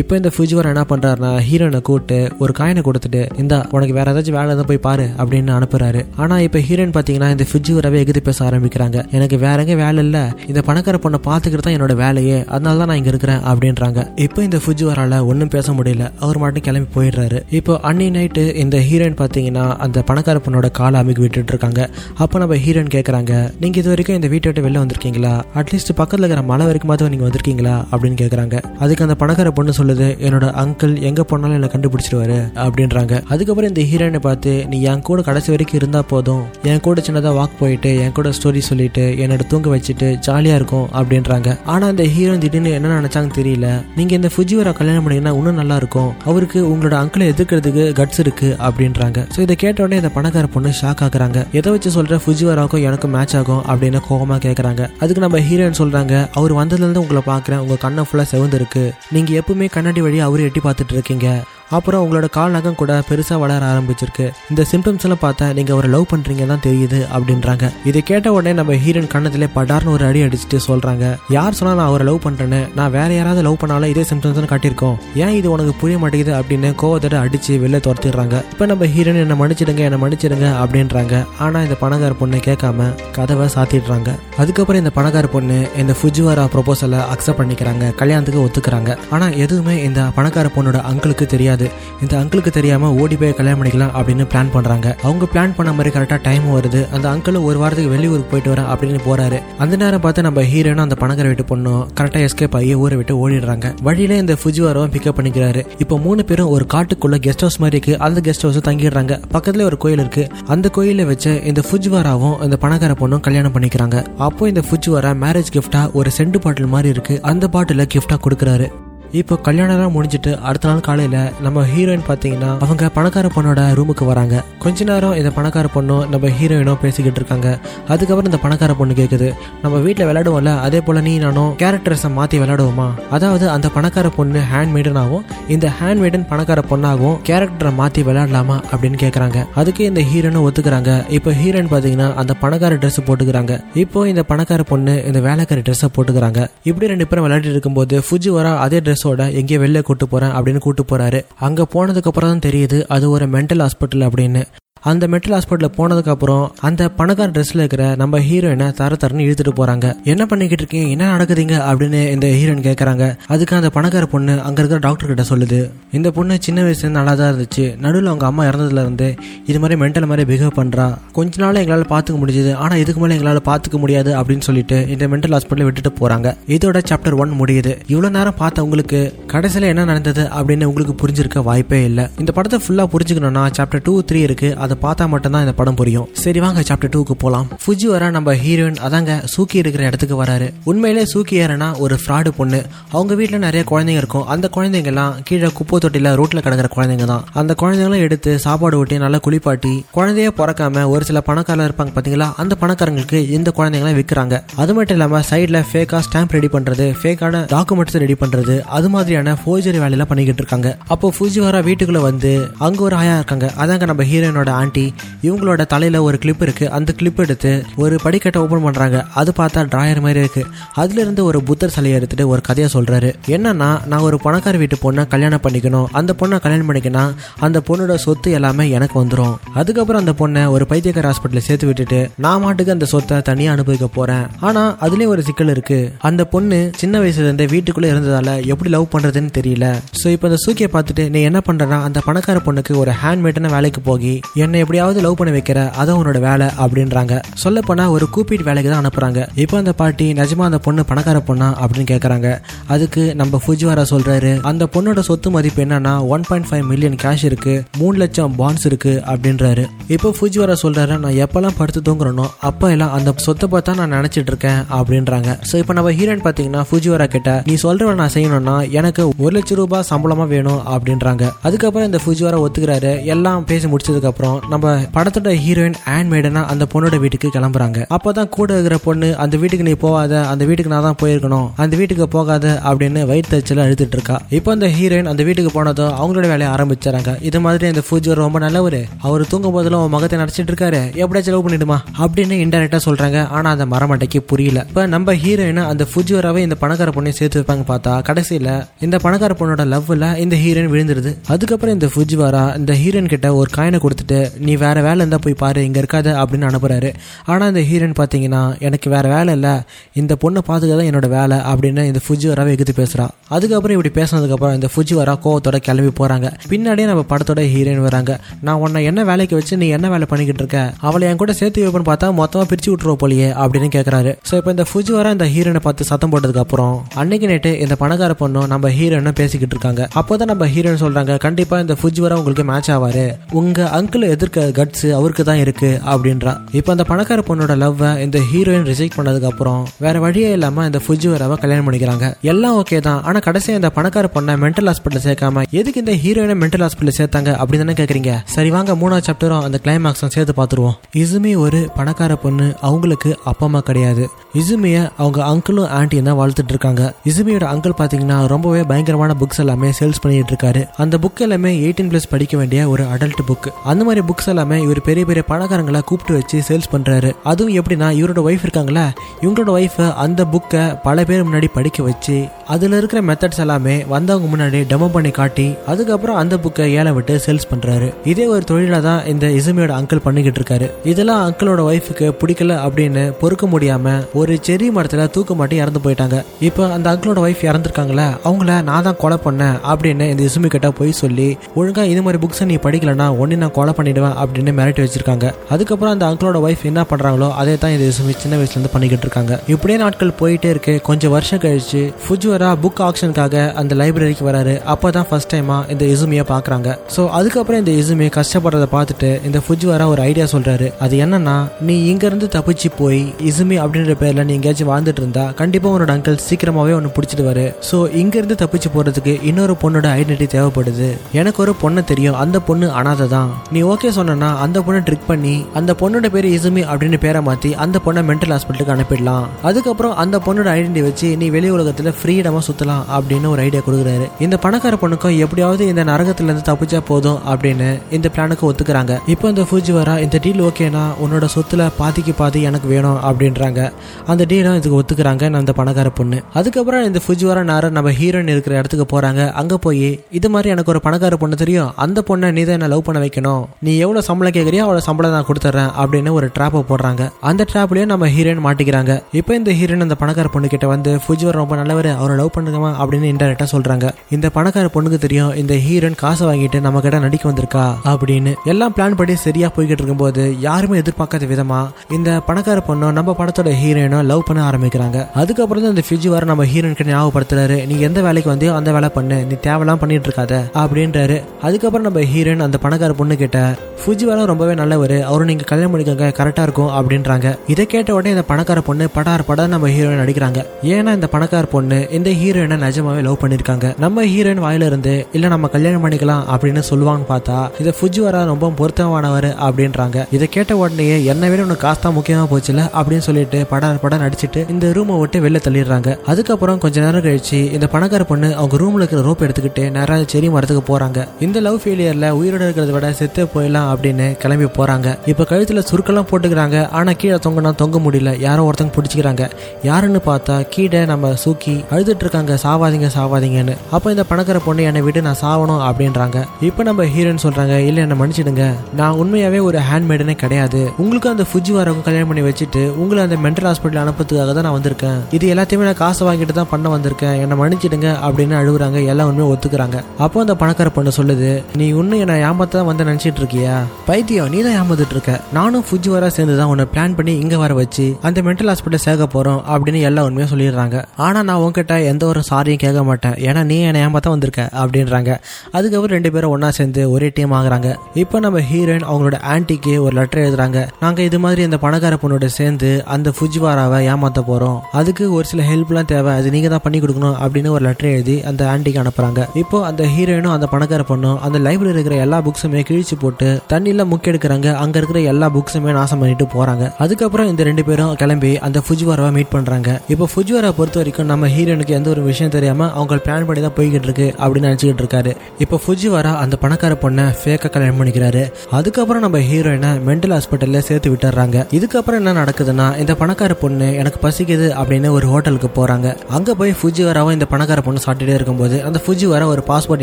இப்போ இந்த ஃபுஜிவர் என்ன பண்ணுறாருனா ஹீரோனை கூப்பிட்டு ஒரு காயினை கொடுத்துட்டு இந்தா உனக்கு வேற ஏதாச்சும் வேலை எதாவது போய் பாரு அப்படின்னு அனுப்புறாரு. ஆனால் இப்போ ஹீரோயின் பார்த்தீங்கன்னா இந்த ஃபுஜிவரவே எதிர்த்து பேச ஆரம்பிக்கிறாங்க. எனக்கு வேற எங்கே வேலை இல்லை. இந்த பணக்கார பொண்ணை பார்த்துக்கிட்டு தான் என்னோட வேலையே. அதனால தான் நான் இங்கே இருக்கிறேன் அப்படின்றாங்க. இப்போ இந்த ஃபுஜிவரால ஒன்றும் பேச முடியல. அவர் மட்டும் கிளம்பி போயிடுறாரு. இப்போ அன்னி நைட்டு இந்த ஹீரோயின் பார்த்தீங்கன்னா அந்த பணக்கார பொண்ணோட காலை அமைக்க விட்டுட்டு இருக்காங்க. அப்போ நம்ம ஹீரோயின் கேட்குறாங்க நீங்கள் இது வரைக்கும் இந்த வீட்டை விட்டு வெளில வந்திருக்கீங்களா? அட்லீஸ்ட் பக்கத்தில் இருக்கிற மலை வரைக்கும் நீங்கள் வந்திருக்கீங்களா? அப்படின்னு கேட்குறாங்க அதுக்கு அந்த பணக்கார பொண்ணு சொல்லுது என்னோட அங்கிள் எங்க போனாலும் என்ன கண்டுபிடிச்சிருவாரு அப்படின்றாங்க. அதுக்கப்புறம் இந்த ஹீரோயினை பார்த்து நீ என் கூட கடைசி வரைக்கும் இருந்தா போதும். என் கூட சின்னதா வாக் போயிட்டு என் கூட ஸ்டோரி சொல்லிட்டு என்னோட தூங்க வச்சுட்டு ஜாலியா இருக்கும் அப்படின்றாங்க. ஆனா இந்த ஹீரோயின் திடீர்னு என்ன நினைச்சாங்க தெரியல. நீங்க இந்த ஃபுஜிவரா கல்யாணம் பண்ணீங்கன்னா இன்னும் நல்லா இருக்கும். அவருக்கு உங்களோட அங்கிளை எதிர்க்கிறதுக்கு கட்ஸ் இருக்கு அப்படின்றாங்க. ஸோ இதை கேட்ட உடனே இந்த பணக்கார பொண்ணு ஷாக் ஆகுறாங்க. எதை வச்சு சொல்ற? ஃபுஜிவராக்கும் எனக்கும் மேட்ச் ஆகும் அப்படின்னு கோபமா கேட்குறாங்க அதுக்கு நம்ம ஹீரோயின் சொல்றாங்க. அவர் வந்ததுல இருந்து உங்களை பாக்குறேன் உங்க கண்ணை ஃபுல்லா செவந்து இருக்கு நீங்க எப்பவுமே கண்ணாடி வழியாக அவரு எட்டி பார்த்துட்டு இருக்கீங்க? அப்புறம் உங்களோட கால் நகம் கூட பெருசாக வளர ஆரம்பிச்சிருக்கு. இந்த சிம்டம்ஸ் எல்லாம் பார்த்தா நீங்க ஒரு லவ் பண்றீங்க தான் தெரியுது அப்படின்றாங்க. இதை கேட்ட உடனே நம்ம ஹீரோயின் கண்ணத்திலே படார்னு ஒரு அடி அடிச்சுட்டு சொல்றாங்க. யார் சொன்னா நான் அவரை லவ் பண்றேன்னு? நான் வேற யாராவது லவ் பண்ணாலும் இதே சிம்டம்ஸ் காட்டியிருக்கோம். ஏன் இது உனக்கு புரிய மாட்டேங்குது அப்படின்னு கோவத்தோட அடிச்சு வெளில துரத்திடுறாங்க. இப்ப நம்ம ஹீரோயின் என்ன மன்னிச்சிடுங்க என்ன மன்னிச்சிடுங்க அப்படின்றாங்க. ஆனா இந்த பணக்கார பொண்ணு கேட்காம கதவை சாத்திடுறாங்க. அதுக்கப்புறம் இந்த பணக்கார பொண்ணு இந்த ஃபுஜுவாரா ப்ரொபோசலை அக்செப்ட் பண்ணிக்கிறாங்க. கல்யாணத்துக்கு ஒத்துக்கிறாங்க. ஆனா எதுவுமே இந்த பணக்கார பொண்ணோட அங்கிளுக்கு தெரியாது. இந்த அங்கிளுக்கு தெரியாம ஓடி போய் கல்யாணம் பண்ணிக்கலாம் அப்படின்னு பிளான் பண்றாங்க. அவங்க பிளான் பண்ண மாதிரி கரெக்டா டைம் வருது. அந்த அங்கிள் ஒரு வாரத்துக்கு வெளியூருக்கு போயிட்டு வரேன் அப்படின்னு போறாரு. அந்த நேரம் பார்த்து நம்ம ஹீரோனும் அந்த பணக்கார வீட்டு பொண்ணும் கரெக்டா எஸ்கேப் ஆகி ஊரை விட்டு ஓடிடுறாங்க. வழியில இந்த ஃபுஜிவாரம் பிக்கப் பண்ணிக்கிறாரு. இப்போ மூணு பேரும் ஒரு காட்டுக்குள்ள கெஸ்ட் ஹவுஸ் மாதிரி இருக்கு. அந்த கெஸ்ட் ஹவுஸ் தங்கிடுறாங்க. பக்கத்துல ஒரு கோயில் இருக்கு. அந்த கோயில வச்சு இந்த ஃபுஜிவாராவும் இந்த பணக்கார பொண்ணும் கல்யாணம் பண்ணிக்கிறாங்க. அப்போ இந்த ஃபுஜிவாரா மேரேஜ் கிஃப்டா ஒரு செண்டு பாட்டில் மாதிரி இருக்கு. அந்த பாட்டில கிஃப்டா கொடுக்குறாரு. இப்போ கல்யாணம்லாம் முடிஞ்சிட்டு அடுத்த நாள் காலையில நம்ம ஹீரோயின் பார்த்தீங்கன்னா அவங்க பணக்கார பொண்ணோட ரூமுக்கு வராங்க. கொஞ்ச நேரம் இந்த பணக்கார பொண்ணும் நம்ம ஹீரோயினும் பேசிக்கிட்டு இருக்காங்க. அதுக்கப்புறம் இந்த பணக்கார பொண்ணு கேட்குது நம்ம வீட்டில் விளையாடுவோம்ல அதே போல நீ நானும் கேரக்டர்ஸை மாற்றி விளையாடுவோமா? அதாவது அந்த பணக்கார பொண்ணு ஹேண்ட்மேடன் ஆகும் இந்த ஹேண்ட்மேடன் பணக்கார பொண்ணாகவும் கேரக்டரை மாற்றி விளையாடலாமா அப்படின்னு கேட்குறாங்க அதுக்கு இந்த ஹீரோனும் ஒத்துக்கிறாங்க. இப்போ ஹீரோயின் பார்த்தீங்கன்னா அந்த பணக்கார ட்ரெஸ் போட்டுக்கிறாங்க. இப்போ இந்த பணக்கார பொண்ணு இந்த வேலைக்கார ட்ரெஸ்ஸை போட்டுக்கிறாங்க. இப்படி ரெண்டு பேரும் விளையாடிட்டு இருக்கும்போது ஃபுஜி வரா அதே ட்ரெஸ் நர்ஸோட எங்கேயோ வெளில கூட்டு போறேன் அப்படின்னு கூட்டு போறாரு. அங்க போனதுக்கு அப்புறம் தான் தெரியுது அது ஒரு மென்டல் ஹாஸ்பிட்டல் அப்படின்னு. அந்த மென்டல் ஹாஸ்பிட்டல் போனதுக்கு அப்புறம் அந்த பணக்கார ட்ரெஸ்ல இருக்கிற நம்ம ஹீரோயினை தர தரன்னு இழுத்துட்டு போறாங்க. என்ன பண்ணிக்கிட்டு இருக்கீங்க? என்ன நடக்குதுங்க? அப்படின்னு இந்த ஹீரோயின் கேக்குறாங்க. அதுக்கு அந்த பணக்கார பொண்ணு அங்க இருக்கிற டாக்டர் கிட்ட சொல்லுது. இந்த பொண்ணு சின்ன வயசுல நல்லா தான் இருந்துச்சு. நடுவில் அவங்க அம்மா இறந்ததுல இருந்து இது மாதிரி மென்டல் மாதிரி பிஹேவ் பண்றா. கொஞ்ச நாள் எங்களால் பார்த்துக்க முடிஞ்சது. ஆனா இதுக்கு மேலே எங்களால் பார்த்துக்க முடியாது அப்படின்னு சொல்லிட்டு இந்த மென்டல் ஹாஸ்பிட்டல் விட்டுட்டு போறாங்க. இதோட சாப்டர் ஒன் முடியுது. இவ்வளவு நேரம் பார்த்த உங்களுக்கு கடைசியில என்ன நடந்தது அப்படின்னு உங்களுக்கு புரிஞ்சிருக்க வாய்ப்பே இல்லை. இந்த படத்தை ஃபுல்லா புரிஞ்சுக்கணும்னா சாப்டர் டூ த்ரீ இருக்கு. அதை பார்த்தா மட்டும்தான் இந்த படம் புரியும். சரி வாங்க சாப்டர் டூக்கு போலாம். ஃபுஜி வர நம்ம ஹீரோயின் அதாங்க சூக்கி இருக்கிற இடத்துக்கு வராரு. உண்மையிலே சூக்கி ஏறனா ஒரு ஃப்ராடு பொண்ணு. அவங்க வீட்டில் நிறைய குழந்தைங்க இருக்கும். அந்த குழந்தைங்க எல்லாம் கீழே குப்பை தொட்டியில் ரோட்டில் கிடக்கிற குழந்தைங்க தான் அந்த குழந்தைங்களும் எடுத்து சாப்பாடு ஊட்டி நல்லா குளிப்பாட்டி குழந்தைய பிறக்காம ஒரு சில பணக்காரர் இருப்பாங்க பார்த்தீங்களா அந்த பணக்காரங்களுக்கு இந்த குழந்தைங்களாம் விற்கிறாங்க. அது மட்டும் இல்லாமல் சைடில் ஃபேக்காக ஸ்டாம்ப் ரெடி பண்ணுறது ஃபேக்கான டாக்குமெண்ட்ஸ் ரெடி பண்ணுறது அது மாதிரியான ஃபோர்ஜரி வேலையெல்லாம் பண்ணிக்கிட்டு இருக்காங்க. அப்போ ஃபுஜிவாரா வீட்டுக்குள்ளே வந்து அங்கே ஒரு ஆயா இருக்காங்க. அதாங்க நம்ம ஹீரோயினோட ஆண்டி இவங்களோட தலையில ஒரு கிளிப் இருக்கு. அந்த கிளிப் எடுத்து ஒரு படிக்கட்டை ஓபன் பண்றாங்க. அது பார்த்தா டிராயர் மாதிரி இருக்கு. அதுல இருந்து ஒரு புத்தர் சிலையை எடுத்துட்டு ஒரு கதையை சொல்றாரு. என்னன்னா நான் ஒரு பணக்கார வீட்டு பொண்ணை கல்யாணம் பண்ணிக்கணும். அந்த பொண்ணை கல்யாணம் பண்ணிக்கணும் அந்த பொண்ணோட சொத்து எல்லாமே எனக்கு வந்துடும் அதுக்கப்புறம் அந்த பொண்ணை ஒரு பைத்தியக்கார ஹாஸ்பிட்டலில் சேர்த்து விட்டுட்டு நான் மாட்டுக்கு அந்த சொத்தை தனியா அனுபவிக்க போறேன். ஆனா அதுலயும் ஒரு சிக்கல் இருக்கு. அந்த பொண்ணு சின்ன வயசுல வீட்டுக்குள்ளே வீட்டுக்குள்ள இருந்ததால எப்படி லவ் பண்றதுன்னு தெரியல. சோ இப்போ அந்த சூக்கியை பார்த்துட்டு நீ என்ன பண்றனா அந்த பணக்கார பொண்ணுக்கு ஒரு ஹேண்ட்மேட்டான வேலைக்கு போகி என்னை எப்படியாவது லவ் பண்ண வைக்கிற அதான் உன்னோட வேலை அப்படின்றாங்க. சொல்ல போனா ஒரு கூப்பிட்டு வேலைக்கு தான் அனுப்புறாங்க. இப்போ அந்த பாட்டி நிஜமா அந்த பொண்ணு பணக்கார பொண்ணா அப்படின்னு கேக்குறாங்க. அதுக்கு நம்ம ஃபுஜிவாரா சொல்றாரு அந்த பொண்ணோட சொத்து மதிப்பு என்னன்னா one point five million cash இருக்கு மூணு லட்சம் பாண்ட்ஸ் இருக்கு அப்படின்றாரு. இப்போ ஃபுஜிவாரா சொல்றாரு நான் எப்பெல்லாம் படுத்து தூங்குறனோ அப்ப எல்லாம் அந்த சொத்தை பார்த்தா நான் நினைச்சிட்டு இருக்கேன் அப்படின்றாங்க. ஸோ இப்போ நம்ம ஹீரோயின் பாத்தீங்கன்னா ஃபுஜிவாரா கிட்ட நீ சொல்றவ நான் செய்யணும்னா எனக்கு ஒரு லட்சம் ரூபாய் சம்பளமா வேணும் அப்படின்றாங்க. அதுக்கப்புறம் இந்த ஃபுஜிவாரா ஒத்துக்கிறாரு. எல்லாம் பேசி முடிச்சதுக்கு அப்புறம் நம்ம படத்தோட ஹீரோயின் ஆன் மேடனா அந்த பொண்ணோட வீட்டுக்கு கிளம்புறாங்க. அப்பதான் கூட இருக்கிற பொண்ணு அந்த வீட்டுக்கு நீ போகாத அந்த வீட்டுக்கு நான் தான் போயிருக்கணும் அந்த வீட்டுக்கு போகாத அப்படின்னு வயிற்று தச்சல அழுதுட்டு இருக்கா. இப்போ அந்த ஹீரோயின் அந்த வீட்டுக்கு போனதும் அவங்களோட வேலையை ஆரம்பிச்சாங்க இது மாதிரி அந்த ஃபூஜர் ரொம்ப நல்லவர். அவர் தூங்கும் போதெல்லாம் உன் மகத்தை நடிச்சிட்டு இருக்காரு. எப்படியாச்சும் செலவு பண்ணிடுமா? அப்படின்னு இன்டெரக்டா சொல்றாங்க. ஆனா அந்த மரமட்டைக்கு புரியல. இப்ப நம்ம ஹீரோயின் அந்த ஃபுஜிவராவே இந்த பணக்கார பொண்ணையும் சேர்த்து வைப்பாங்க பார்த்தா கடைசியில இந்த பணக்கார பொண்ணோட லவ்ல இந்த ஹீரோயின் விழுந்துருது. அதுக்கப்புறம் இந்த ஃபுஜிவாரா இந்த ஹீரோயின் கிட்ட ஒரு காயினை கொடுத்துட்டு நீ வேறு வேலை இருந்தால் போய் பாரு இங்கே இருக்காத அப்படின்னு அனுப்புகிறாரு ஆனால் இந்த ஹீரோயின் பார்த்தீங்கன்னா எனக்கு வேற வேலை இல்லை இந்த பொண்ணை பார்த்துக்க தான் என்னோடய வேலை அப்படின்னு இந்த ஃபுஜிவராவை எகுத்து பேசுகிறா அதுக்கப்புறம் இப்படி பேசினதுக்கப்புறம் இந்த இந்த ஃபுஜிவரா கோவத்தோட கிளம்பி போகிறாங்க பின்னாடியே நம்ம படத்தோட ஹீரோயின் வராங்க. நான் உன்னை என்ன வேலைக்கு வச்சு நீ என்ன வேலை பண்ணிக்கிட்டு இருக்க? அவளை என் கூட சேர்த்து வைப்பேன்னு பார்த்தா மொத்தமாக பிரித்து விட்டுருவோம் போலியே அப்படின்னு கேட்குறாரு ஸோ இப்போ இந்த ஃபுஜிவரா இந்த ஹீரோனை பார்த்து சத்தம் போட்டதுக்கப்புறம் அன்னைக்கு நைட்டு இந்த பணக்கார பொண்ணும் நம்ம ஹீரோயினும் பேசிக்கிட்டு இருக்காங்க. அப்போதான் நம்ம ஹீரோயின் சொல்கிறாங்க கண்டிப்பாக இந்த ஃபுஜிவரா உங்களுக்கு மேட்ச் ஆவார். உங்கள் அங்கிள் எதிர்க்க கட்ஸ் அவருக்கு தான் இருக்கு அப்படின்றா. இப்போ அந்த பணக்கார பொண்ணோட லவ்வை இந்த ஹீரோயின் ரிஜெக்ட் பண்ணதுக்கு அப்புறம் வேற வழியே இல்லாம இந்த ஃபுஜுவராவை கல்யாணம் பண்ணிக்கிறாங்க. எல்லாம் ஓகே தான். ஆனா கடைசியா இந்த பணக்கார பொண்ணை மென்டல் ஹாஸ்பிட்டல் சேர்க்காம எதுக்கு இந்த ஹீரோயினை மென்டல் ஹாஸ்பிட்டல் சேர்த்தாங்க அப்படின்னு தானே கேக்குறீங்க? சரி வாங்க மூணாவது சாப்டரும் அந்த கிளைமாக்ஸும் சேர்த்து பார்த்துருவோம். இசுமி ஒரு பணக்கார பொண்ணு அவங்களுக்கு அப்பா அம்மா கிடையாது. இசுமிய அவங்க அங்கிளும் ஆண்டியும் தான் வாழ்த்துட்டு இருக்காங்க. இசுமியோட அங்கிள் பாத்தீங்கன்னா ரொம்பவே பயங்கரமான புக்ஸ் எல்லாமே சேல்ஸ் பண்ணிட்டு இருக்காரு. அந்த புக் எல்லாமே எயிட்டீன் பிளஸ் படிக்க வேண்டிய ஒரு அடல்ட் புக் அந்த மாதிரி புக்ஸ் எல்லாமே இவர் பெரிய பெரிய பணக்காரங்களை கூப்பிட்டு வச்சு சேல்ஸ் பண்ணுறாரு அதுவும் எப்படின்னா இவரோட ஒய்ஃப் இருக்காங்களா இவங்களோட ஒய்ஃப் அந்த புக்கை பல பேர் முன்னாடி படிக்க வச்சு அதில் இருக்கிற மெத்தட்ஸ் எல்லாமே வந்தவங்க முன்னாடி டெமோ பண்ணி காட்டி அதுக்கப்புறம் அந்த புக்கை ஏலம் விட்டு சேல்ஸ் பண்ணுறாரு இதே ஒரு தொழிலாக தான் இந்த இசுமியோட அங்கிள் பண்ணிக்கிட்டு இருக்காரு. இதெல்லாம் அங்கிளோட ஒய்ஃபுக்கு பிடிக்கல அப்படின்னு பொறுக்க முடியாம ஒரு செரி மரத்துல தூக்க மாட்டி இறந்து போயிட்டாங்க. இப்போ அந்த அங்கிளோட ஒய்ஃப் இறந்துருக்காங்களே அவங்கள நான் தான் கொலை பண்ணேன் அப்படின்னு இந்த இசுமி கிட்ட போய் சொல்லி ஒழுங்கா இது மாதிரி புக்ஸ் நீ படிக்கலன்னா ஒன்னு நான் கொலை பண்ணிடுவேன் அப்படின்னு மிரட்டி வச்சிருக்காங்க. அதுக்கப்புறம் அந்த அங்கிளோட ஒய்ஃப் என்ன பண்ணுறாங்களோ அதே தான் இந்த இசுமி சின்ன வயசுலேருந்து பண்ணிக்கிட்டு இருக்காங்க. இப்படியே நாட்கள் போயிட்டே இருக்கு. கொஞ்சம் வருஷம் கழிச்சு ஃபுஜுவரா புக் ஆக்ஷனுக்காக அந்த லைப்ரரிக்கு வராரு. அப்பதான் ஃபர்ஸ்ட் டைமாக இந்த இசுமியை பார்க்குறாங்க ஸோ அதுக்கப்புறம் இந்த இசுமி கஷ்டப்படுறத பார்த்துட்டு இந்த ஃபுஜுவரா ஒரு ஐடியா சொல்கிறாரு அது என்னன்னா நீ இங்கேருந்து தப்பிச்சு போய் இசுமி அப்படின்ற பேரில் நீ எங்கேயாச்சும் வாழ்ந்துட்டு இருந்தா கண்டிப்பாக உன்னோட அங்கிள் சீக்கிரமாகவே ஒன்று பிடிச்சிடுவாரு. ஸோ இங்கேருந்து தப்பிச்சு போகிறதுக்கு இன்னொரு பொண்ணோட ஐடென்டிட்டி தேவைப்படுது. எனக்கு ஒரு பொண்ணு தெரியும். அந்த பொண்ணு அனாதை தான் நீ ஓகே ஓகே சொன்னா அந்த பொண்ணை ட்ரிக் பண்ணி அந்த பொண்ணோட பேர் இசுமி அப்படின்னு பேரை மாத்தி அந்த பொண்ணை மென்டல் ஹாஸ்பிட்டலுக்கு அனுப்பிடலாம். அதுக்கப்புறம் அந்த பொண்ணோட ஐடென்டி வச்சு நீ வெளி உலகத்துல ஃப்ரீடமா சுத்தலாம் அப்படின்னு ஒரு ஐடியா கொடுக்குறாரு. இந்த பணக்கார பொண்ணுக்கும் எப்படியாவது இந்த நரகத்துல இருந்து தப்பிச்சா போதும் அப்படின்னு இந்த பிளானுக்கு ஒத்துக்கிறாங்க. இப்போ இந்த ஃபூஜிவரா இந்த டீல் ஓகேனா உன்னோட சொத்துல பாதிக்கு பாதி எனக்கு வேணும் அப்படின்றாங்க. அந்த டீலும் இதுக்கு ஒத்துக்கிறாங்க நான் அந்த பணக்கார பொண்ணு. அதுக்கப்புறம் இந்த ஃபுஜிவாரா நேரம் நம்ம ஹீரோயின் இருக்கிற இடத்துக்கு போறாங்க. அங்க போய் இது மாதிரி எனக்கு ஒரு பணக்கார பொண்ணு தெரியும். அந்த பொண்ணை நீ தான் என்ன லவ் பண்ண வைக்கணும். நீ நீ எவ்வளோ சம்பளம் கேட்குறியோ அவ்வளோ சம்பளம் நான் கொடுத்துட்றேன் அப்படின்னு ஒரு ட்ராப்பை போடுறாங்க. அந்த ட்ராப்லேயே நம்ம ஹீரோயின் மாட்டிக்கிறாங்க. இப்போ இந்த ஹீரோயின் அந்த பணக்கார பொண்ணு கிட்ட வந்து ஃபுஜிவர் ரொம்ப நல்லவர் அவரை லவ் பண்ணுங்கம்மா அப்படின்னு இன்டெரக்டாக சொல்கிறாங்க இந்த பணக்கார பொண்ணுக்கு தெரியும் இந்த ஹீரோயின் காசை வாங்கிட்டு நம்ம கிட்ட நடிக்க வந்திருக்கா அப்படின்னு. எல்லாம் பிளான் படி சரியாக போய்கிட்டு இருக்கும்போது யாருமே எதிர்பார்க்காத விதமாக இந்த பணக்கார பொண்ணும் நம்ம படத்தோட ஹீரோயினும் லவ் பண்ண ஆரம்பிக்கிறாங்க. அதுக்கப்புறம் தான் இந்த ஃபிஜி வர நம்ம ஹீரோயின் கிட்ட ஞாபகப்படுத்துறாரு. நீ எந்த வேலைக்கு வந்தியோ அந்த வேலை பண்ணு. நீ தேவையெல்லாம் பண்ணிட்டு இருக்காத அப்படின்றாரு. அதுக்கப்புறம் நம்ம ஹீரோயின் அந்த பணக்கார பொண்ணு கிட்ட ஃபுஜிவாலா ரொம்பவே நல்லவர். அவரும் நீங்க கல்யாணம் பண்ணிக்கோங்க கரெக்டா இருக்கும் அப்படின்றாங்க. இதை கேட்ட உடனே இந்த பணக்கார பொண்ணு படார் பட நம்ம ஹீரோயின் நடிக்கிறாங்க. ஏன்னா இந்த பணக்கார பொண்ணு இந்த ஹீரோயினை நிஜமாவே லவ் பண்ணிருக்காங்க. நம்ம ஹீரோயின் வாயில இருந்து இல்ல நம்ம கல்யாணம் பண்ணிக்கலாம் அப்படின்னு சொல்லுவாங்கன்னு பார்த்தா இதை ஃபுஜிவாரா வர ரொம்ப பொருத்தமானவர் அப்படின்றாங்க. இதை கேட்ட உடனே என்ன விட உனக்கு காசு தான் முக்கியமா போச்சுல? அப்படின்னு சொல்லிட்டு படார் படம் நடிச்சிட்டு இந்த ரூமை விட்டு வெளில தள்ளிடுறாங்க. அதுக்கப்புறம் கொஞ்ச நேரம் கழிச்சு இந்த பணக்கார பொண்ணு அவங்க ரூம்ல இருக்கிற ரோப் எடுத்துக்கிட்டு நேராக செடி மரத்துக்கு போறாங்க. இந்த லவ் ஃபெயிலியர்ல உயிரோட இருக்கிறத விட செத்து போய் போயிடலாம் அப்படின்னு கிளம்பி போறாங்க. இப்ப கழுத்துல சுருக்கெல்லாம் போட்டுக்கிறாங்க. ஆனா கீழே தொங்கினா தொங்க முடியல. யாரோ ஒருத்தங்க பிடிச்சிக்கிறாங்க. யாருன்னு பார்த்தா கீழே நம்ம சூக்கி அழுதுட்டு இருக்காங்க. சாவாதீங்க சாவாதீங்கன்னு. அப்ப இந்த பணக்கர பொண்ணு என்னை விட்டு நான் சாவணும் அப்படின்றாங்க. இப்ப நம்ம ஹீரோன்னு சொல்றாங்க இல்ல என்ன மன்னிச்சிடுங்க. நான் உண்மையாவே ஒரு ஹேண்ட்மேடுனே கிடையாது. உங்களுக்கு அந்த ஃபுஜி வரவங்க கல்யாணம் பண்ணி வச்சுட்டு உங்களை அந்த மென்டல் ஹாஸ்பிட்டல் அனுப்புறதுக்காக தான் நான் வந்திருக்கேன். இது எல்லாத்தையுமே நான் காசு வாங்கிட்டு தான் பண்ண வந்திருக்கேன். என்னை மன்னிச்சிடுங்க அப்படின்னு அழுகுறாங்க. எல்லாம் உண்மையை ஒத்துக்கிறாங்க. அப்போ அந்த பணக்கார பொண்ணு சொல்லுது நீ இன்னும் என்ன ஏமாத்த தான் வந்து நினைச்சிட்டு இருக்கியா பைத்தியம் நீ தான் ஏமாந்துட்டு இருக்க நானும் ஃபுஜி வர சேர்ந்து தான் உன்னை பிளான் பண்ணி இங்க வர வச்சு அந்த மென்டல் ஹாஸ்பிட்டல் சேர்க்க போறோம் அப்படின்னு எல்லா உண்மையும் சொல்லிடுறாங்க. ஆனா நான் உன்கிட்ட எந்த ஒரு சாரியும் கேட்க மாட்டேன். ஏன்னா நீ என்னை ஏமாத்த வந்திருக்க அப்படின்றாங்க. அதுக்கப்புறம் ரெண்டு பேரும் ஒன்னா சேர்ந்து ஒரே டீம் ஆகுறாங்க. இப்போ நம்ம ஹீரோயின் அவங்களோட ஆன்டிக்கு ஒரு லெட்டர் எழுதுறாங்க. நாங்க இது மாதிரி அந்த பணக்கார பொண்ணோட சேர்ந்து அந்த ஃபுஜிவாராவை ஏமாத்த போறோம். அதுக்கு ஒரு சில ஹெல்ப்லாம் தேவை. அது நீங்க தான் பண்ணி கொடுக்கணும் அப்படின்னு ஒரு லெட்டர் எழுதி அந்த ஆன்டிக்கு அனுப்புறாங்க. இப்போ அந்த ஹீரோயினும் அந்த பணக்கார பொண்ணும் அந்த லைப்ரரி இருக்கிற எல்லா புக்ஸுமே கிழிச்சு போட்டு தண்ணியில முக்கெடுக்கிறாங்க. அங்க இருக்கிற எல்லா புக்ஸுமே நாசம் பண்ணிட்டு போறாங்க. அதுக்கப்புறம் இந்த ரெண்டு பேரும் கிளம்பி அந்த ஃபுஜ்வாராவை மீட் பண்றாங்க. இப்போ ஃபுஜ்வாரா பொறுத்த வரைக்கும் நம்ம ஹீரோனுக்கு எந்த ஒரு விஷயம் தெரியாம அவங்க பிளான் பண்ணி தான் போய்கிட்டு இருக்கு அப்படின்னு நினைச்சுக்கிட்டு இருக்காரு. இப்போ ஃபுஜ்வாரா அந்த பணக்கார பொண்ணை ஃபேக்கா கல்யாணம் பண்ணிக்கிறாரு. அதுக்கப்புறம் நம்ம ஹீரோயினை மென்டல் ஹாஸ்பிட்டல்ல சேர்த்து விட்டுறாங்க. இதுக்கப்புறம் என்ன நடக்குதுன்னா இந்த பணக்கார பொண்ணு எனக்கு பசிக்குது அப்படின்னு ஒரு ஹோட்டலுக்கு போறாங்க. அங்க போய் ஃபுஜிவாராவும் இந்த பணக்கார பொண்ணு சாப்பிட்டுட்டே இருக்கும்போது அந்த ஃபுஜிவாரா ஒரு பாஸ்போர்ட்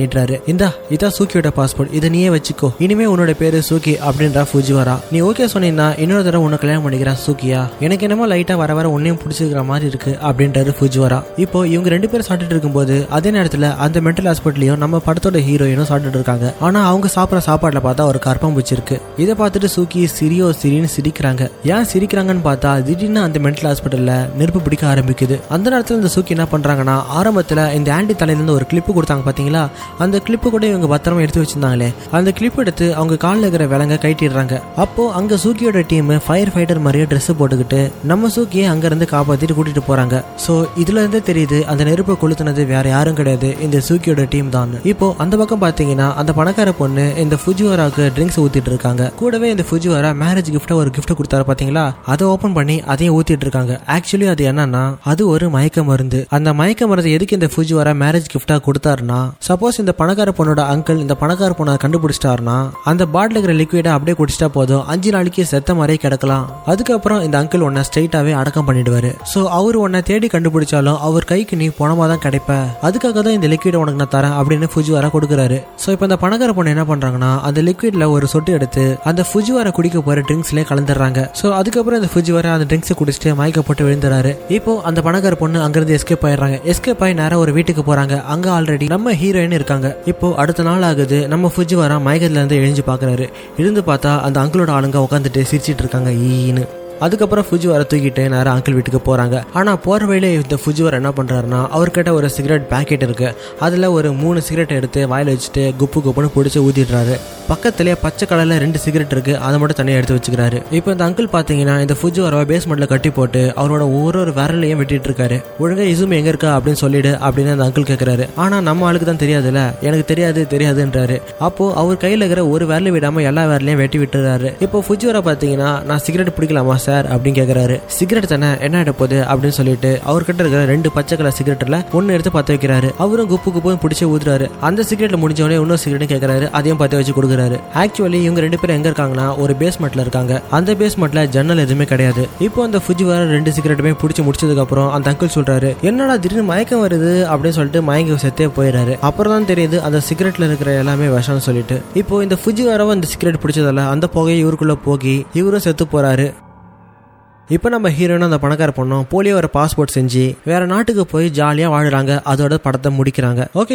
நீட்டுறாரு. இந்த இதான் சூக்கியோட பாஸ்போர்ட் இதை நீயே வச்சுக்கோ. இனிமே உன்னோட பேரு சூக்கி அப்படின்றா ஃபுஜிவாரா. நீ ஓகே சொன்னீங்கன்னா இன்னொரு தடவை உன்னை கல்யாணம் பண்ணிக்கிறேன் சூக்கியா எனக்கு என்னமோ லைட்டா வர வர உன்னையும் பிடிச்சிருக்கிற மாதிரி இருக்கு அப்படின்றாரு ஃபுஜிவாரா. இப்போ இவங்க ரெண்டு பேரும் சாப்பிட்டுட்டு இருக்கும்போது அதே நேரத்துல அந்த மென்டல் ஹாஸ்பிட்டலையும் நம்ம படத்தோட ஹீரோயினும் சாப்பிட்டுட்டு இருக்காங்க. ஆனா அவங்க சாப்பிட்ற சாப்பாடுல பார்த்தா ஒரு கற்பம் இருக்கு இதை பார்த்துட்டு சூக்கி சிரியோ சிரின்னு சிரிக்கிறாங்க. ஏன் சிரிக்கிறாங்கன்னு பார்த்தா திடீர்னு அந்த மென்டல் ஹாஸ்பிட்டல்ல நெருப்பு பிடிக்க ஆரம்பிக்குது. அந்த நேரத்துல இந்த சூக்கி என்ன பண்றாங்கன்னா ஆரம்பத்துல இந்த ஆண்டி தலையில இருந்து ஒரு கிளிப்பு கொடுத்தாங்க பாத்தீங்களா? அந்த கிளிப்பு கூட இவங்க பத்திரமா எடுத்து வச்சிருந்தாங்களே. அந்த கிளிப் எடுத்து அவங்க காலில் இருக்கிற விலங்க கைட்டிடுறாங்க அப்போ அங்க சூக்கியோட டீம் ஃபயர் ஃபைட்டர் மாதிரியே ட்ரெஸ் போட்டுக்கிட்டு நம்ம சூக்கியை அங்க இருந்து காப்பாத்திட்டு கூட்டிட்டு போறாங்க. சோ இதுல இருந்தே தெரியுது அந்த நெருப்பை கொளுத்துனது வேற யாரும் கிடையாது இந்த சூக்கியோட டீம் தான். இப்போ அந்த பக்கம் பாத்தீங்கன்னா அந்த பணக்கார பொண்ணு இந்த ஃபுஜுவராக்கு ட்ரிங்க்ஸ் ஊத்திட்டு இருக்காங்க. கூடவே இந்த ஃபுஜுவரா மேரேஜ் கிஃப்டா ஒரு கிஃப்ட் கொடுத்தாரு பாத்தீங்களா? அதை ஓபன் பண்ணி அதையும் ஊத்திட்டு இருக்காங்க. ஆக்சுவலி அது என்னன்னா அது ஒரு மயக்க மருந்து. அந்த மயக்க மருந்து எதுக்கு இந்த ஃபுஜுவரா மேரேஜ் கிஃப்டா கொடுத்தாருன்னா சப்போஸ் இந்த பணக்கார பொண்ணோட அங்கிள் இந்த பணக்கார பொண்ணை கண்டுபிடிச்சிட்டாருன்னா அந்த பாட்டில் இருக்கிற லிக்விடை அப்படியே குடிச்சிட்டா போதும். அஞ்சு நாளைக்கு செத்த மாதிரியே கிடக்கலாம். அதுக்கப்புறம் இந்த அங்கிள் உன்னை ஸ்ட்ரைட்டாவே அடக்கம் பண்ணிடுவாரு. ஸோ அவர் உன்னை தேடி கண்டுபிடிச்சாலும் அவர் கைக்கு நீ பணமாக தான் கிடைப்ப. அதுக்காக தான் இந்த லிக்விடை உனக்கு நான் தரேன் அப்படின்னு ஃபுஜிவாரா கொடுக்குறாரு. ஸோ இப்போ இந்த பணக்கார பொண்ணு என்ன பண்ணுறாங்கன்னா அந்த லிக்விடில் ஒரு சொட்டு எடுத்து அந்த ஃபுஜிவாரா குடிக்க போகிற ட்ரிங்க்ஸ்லேயே கலந்துடுறாங்க. ஸோ அதுக்கப்புறம் இந்த ஃபுஜிவாரா அந்த ட்ரிங்க்ஸை குடிச்சிட்டு மயக்க போட்டு விழுந்துறாரு. இப்போ அந்த பணக்கார பொண்ணு அங்கிருந்து எஸ்கேப் ஆயிடுறாங்க. எஸ்கேப் ஆகி நேரம் ஒரு வீட்டுக்கு போகிறாங்க அங்கே ஆல்ரெடி நம்ம ஹீரோயின் இருக்காங்க. இப்போ அடுத்த நாள் ஆகுது. நம்ம ஃபுஜிவாரா மயக்கத்துலேருந்து இருந்து பார்க்குறாரு. எழுந்து பார்த்தா அந்த அங்கிளோட ஆளுங்க உட்காந்துட்டு சிரிச்சிட்டு இருக்காங்க. ஈன்னு. அதுக்கப்புறம் ஃபுஜிவரை தூக்கிட்டு நேரம் அங்கிள் வீட்டுக்கு போறாங்க. ஆனா போற வழியில இந்த ஃபுஜிவர் என்ன பண்றாருன்னா அவர்கிட்ட ஒரு சிகரெட் பேக்கெட் இருக்கு. அதுல ஒரு மூணு சிகரெட் எடுத்து வாயில வச்சுட்டு குப்பு குப்புன்னு பிடிச்சி ஊதிடுறாரு பக்கத்துலயே பச்சை கலர்ல ரெண்டு சிகரெட் இருக்கு. அதை மட்டும் தனியாக எடுத்து வச்சுக்கிறாரு. இப்போ இந்த அங்கிள் பாத்தீங்கன்னா இந்த ஃபுஜிவரை பேஸ்மெண்ட்ல கட்டி போட்டு அவரோட ஒரு ஒரு விரலையும் வெட்டிட்டு இருக்காரு. ஒழுங்கா இசும் எங்க இருக்கா அப்படின்னு சொல்லிடு அப்படின்னு அந்த அங்கிள் கேட்குறாரு ஆனா நம்ம ஆளுக்கு தான் தெரியாதுல்ல. எனக்கு தெரியாது தெரியாதுன்றாரு. அப்போ அவர் கையில இருக்கிற ஒரு விரல விடாம எல்லா விரலையும் வெட்டி விட்டுறாரு. இப்போ ஃபுஜிவரை பாத்தீங்கன்னா நான் சிகரெட் பிடிக்கலாமா? சார் அப்படின்னு கேட்குறாரு சிகரெட் தானே என்ன ஆகிட போகுது அப்படின்னு சொல்லிட்டு அவர்கிட்ட இருக்கிற ரெண்டு பச்சை கலர் சிகரெட்ல ஒன்னு எடுத்து பத்த வைக்கிறாரு. அவரும் குப்பு குப்பும் பிடிச்சி ஊதுறாரு அந்த சிகரெட்ல முடிஞ்சவனே இன்னொரு சிகரெட்டும் கேட்குறாரு அதையும் பத்த வச்சு கொடுக்குறாரு. ஆக்சுவலி இவங்க ரெண்டு பேரும் எங்க இருக்காங்கன்னா ஒரு பேஸ்மெண்ட்ல இருக்காங்க. அந்த பேஸ்மெண்ட்ல ஜன்னல் எதுவுமே கிடையாது. இப்போ அந்த ஃபுஜி வர ரெண்டு சிகரெட்டுமே பிடிச்சி முடிச்சதுக்கு அப்புறம் அந்த அங்கிள் சொல்றாரு என்னடா திடீர்னு மயக்கம் வருது? அப்படின்னு சொல்லிட்டு மயங்கி செத்தே போயிடுறாரு அப்புறம் தான் தெரியுது அந்த சிகரெட்ல இருக்கிற எல்லாமே விஷம்னு சொல்லிட்டு. இப்போ இந்த ஃபுஜி வரவ அந்த சிகரெட் பிடிச்சதால அந்த புகையை இவருக்குள்ள போகி இவரும் செத்து போறாரு. இப்போ நம்ம ஹீரோயின் அந்த பணக்கார பொண்ணும் போலியோ ஒரு பாஸ்போர்ட் செஞ்சு வேற நாட்டுக்கு போய் ஜாலியாக வாழ்கிறாங்க அதோட படத்தை முடிக்கிறாங்க. ஓகே